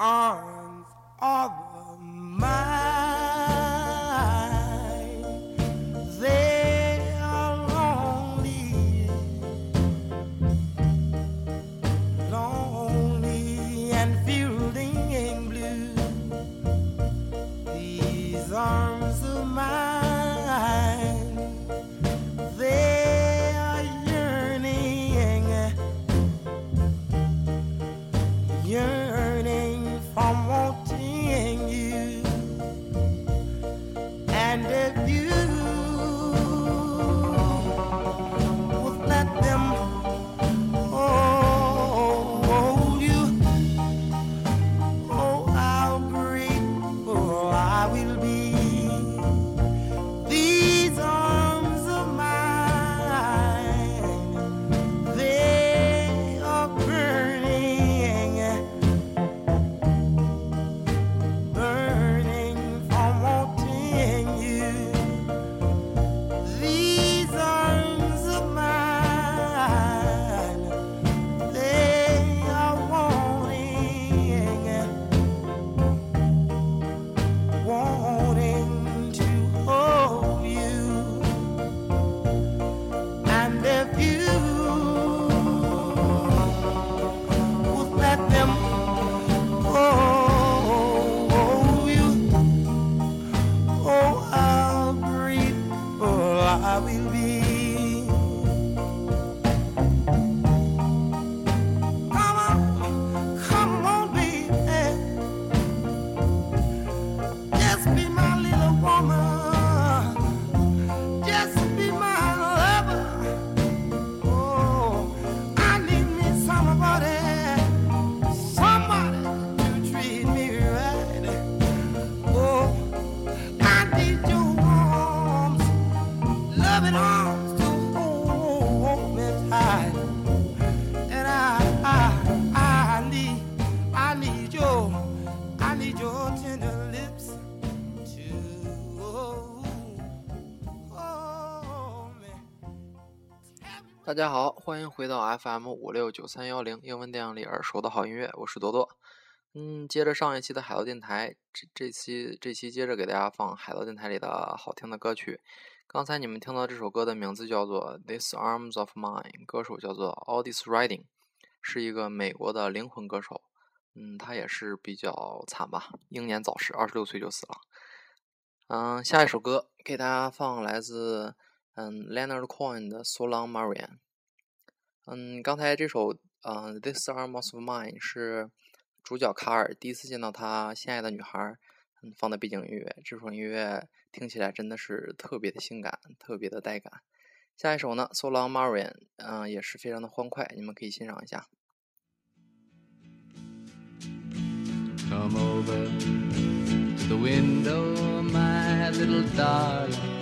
arms of mine. 大家好，欢迎回到 FM 五六九三幺零英文电影里耳熟的好音乐，我是多多。嗯，接着上一期的海盗电台，这这期这期接着给大家放海盗电台里的好听的歌曲。刚才你们听到这首歌的名字叫做《This Arms of Mine》，歌手叫做 Otis Riding，是一个美国的灵魂歌手。嗯，他也是比较惨吧，英年早逝，二十六岁就死了。嗯，下一首歌给大家放来自嗯 Leonard Cohen 的《So Long Marian》。嗯，刚才这首嗯《This Arms of Mine》是主角卡尔第一次见到他心爱的女孩，嗯，放的背景音乐。这首音乐听起来真的是特别的性感，特别的带感。下一首呢，《So Long Marian》，嗯，也是非常的欢快，你们可以欣赏一下。Come over to the window, my little darling.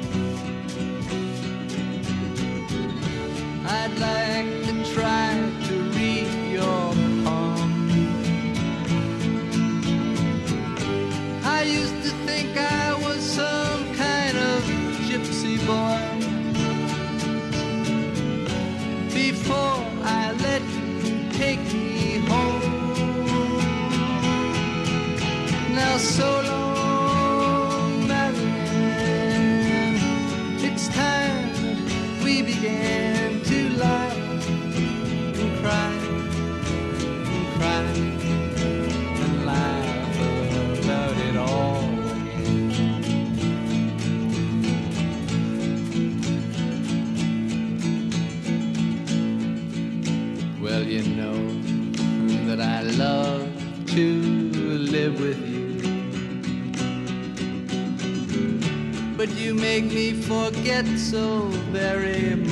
So very much.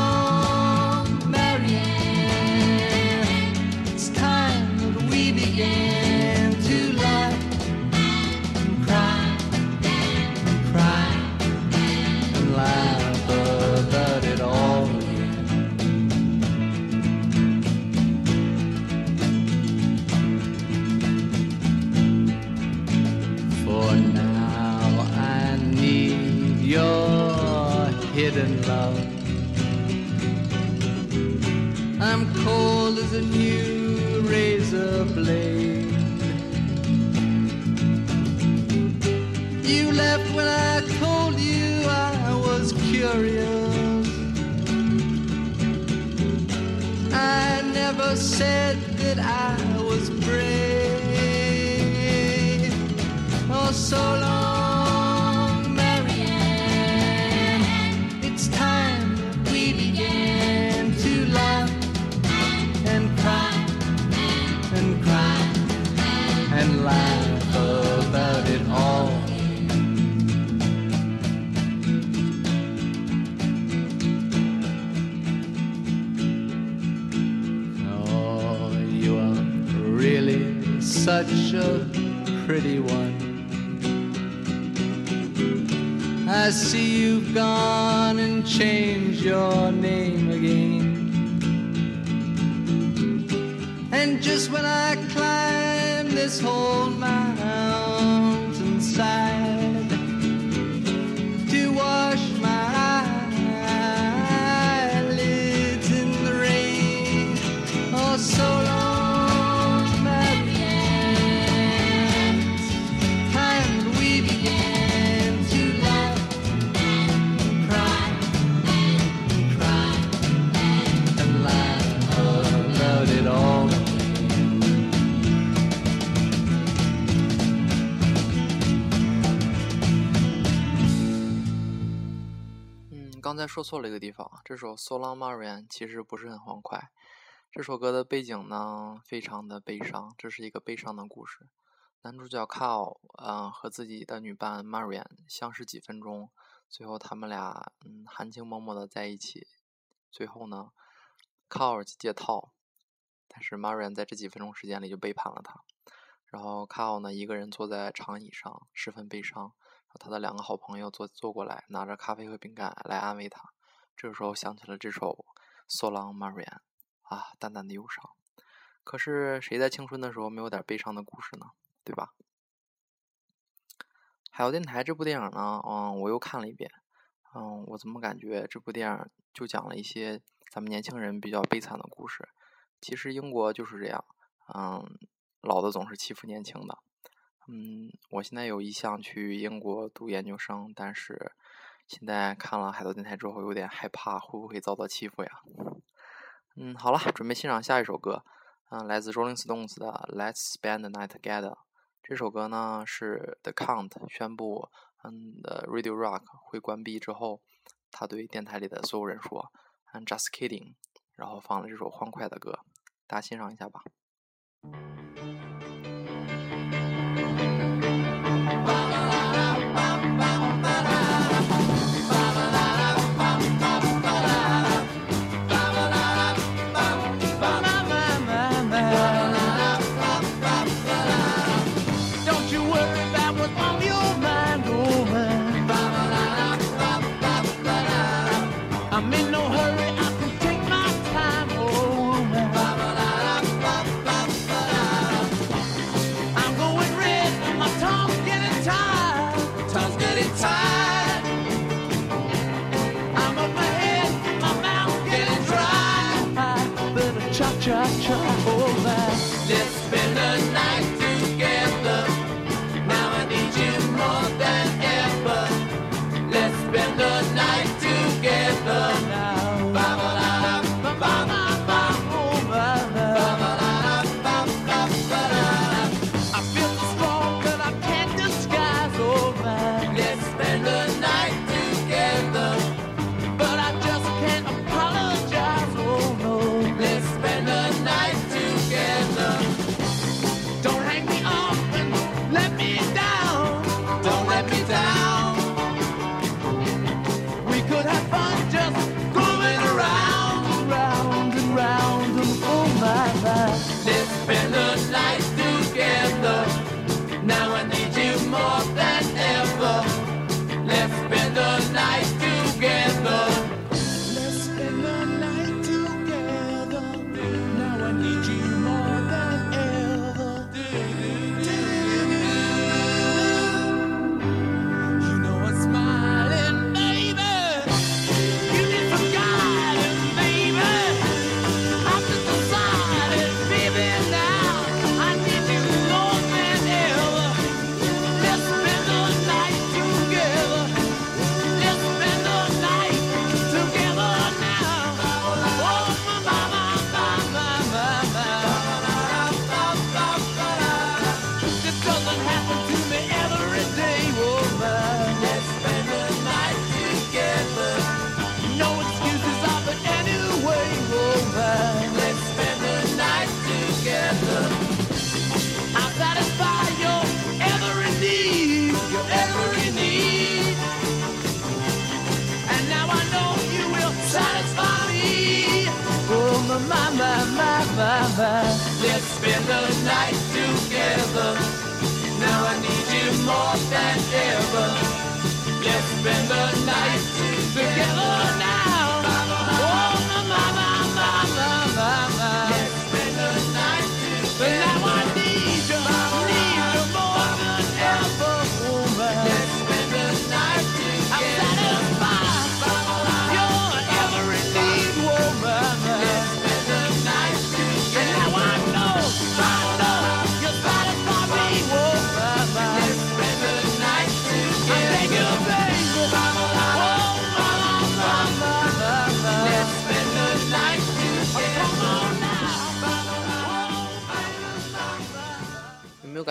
said that I was brave. Oh, so long, such a pretty one. I see you've gone and changed your name again. And just when I climb this whole mountainside 才说错了一个地方，这首《So Long Marian》其实不是很欢快。这首歌的背景呢，非常的悲伤，这是一个悲伤的故事。男主角 Carl，嗯、和自己的女伴 Marian 相识几分钟，最后他们俩嗯含情脉脉的在一起。最后呢，Carl 戒套，但是 Marian 在这几分钟时间里就背叛了他。然后 Carl 呢，一个人坐在长椅上，十分悲伤。然后他的两个好朋友坐坐过来，拿着咖啡和饼干来安慰他。这时候想起了这首《So Long Marian》，啊，淡淡的忧伤。可是谁在青春的时候没有点悲伤的故事呢？对吧？海盗电台这部电影呢，嗯，我又看了一遍，嗯，我怎么感觉这部电影就讲了一些咱们年轻人比较悲惨的故事？其实英国就是这样，嗯，老的总是欺负年轻的。嗯，我现在有意向去英国读研究生，但是现在看了海盗电台之后，有点害怕会不会遭到欺负呀？嗯，好了，准备欣赏下一首歌，嗯，来自 Rolling Stones 的《Let's Spend the Night Together》。这首歌呢是 The Count 宣布，嗯的 Radio Rock 会关闭之后，他对电台里的所有人说，I'm just kidding，然后放了这首欢快的歌，大家欣赏一下吧。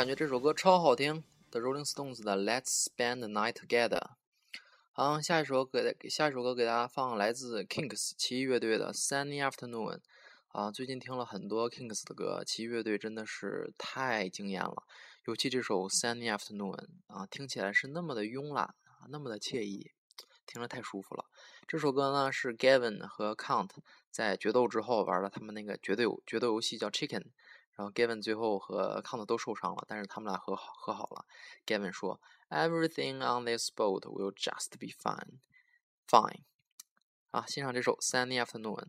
感觉这首歌超好听？The Rolling Stones 的《Let's Spend the Night Together》。好，下一首给下一首歌给大家放来自 Kinks 奇异乐队的《Sunny Afternoon》。啊，最近听了很多 Kinks 的歌，奇异乐队真的是太惊艳了，尤其这首《Sunny Afternoon》啊，听起来是那么的慵懒啊，那么的惬意，听着太舒服了。这首歌呢是 Gavin 和 Count 在决斗之后玩了他们那个决斗决斗游戏叫 Chicken，然后 Gavin 最后和康德都受伤了，但是他们俩和和好了。Gavin 说：“Everything on this boat will just be fine, fine。”啊，欣赏这首《Sunny Afternoon》。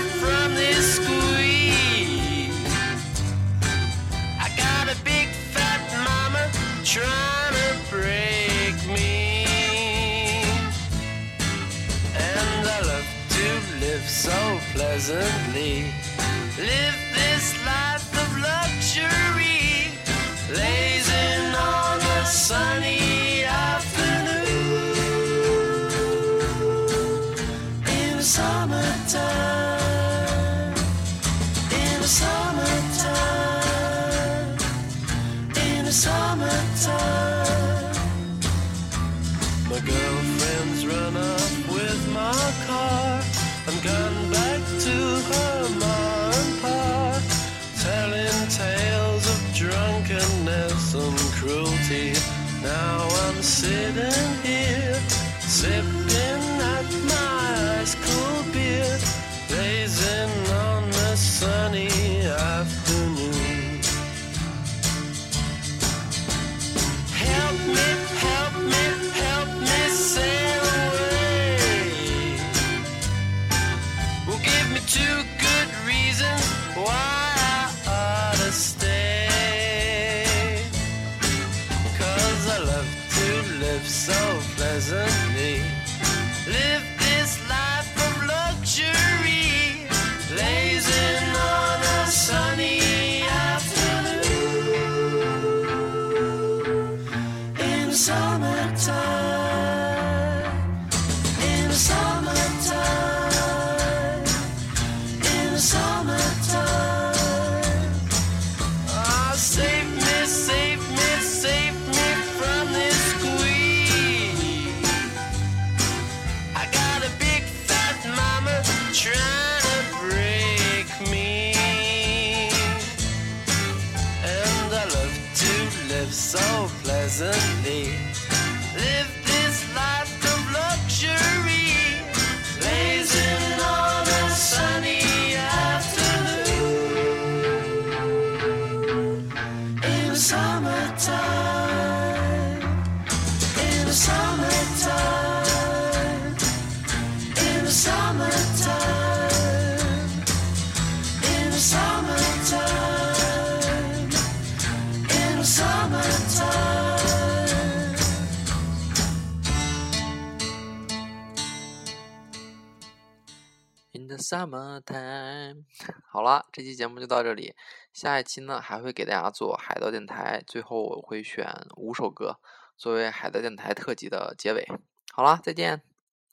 trying to break me. And I love to live so pleasantly. Live this life of luxury. Lazing on a sunny summertime in the summertime in the summertime in the summertime in the summertime 好了这期节目就到这里下一期呢还会给大家做海盗电台最后我会选五首歌作为海德电台特辑的结尾。好啦再见。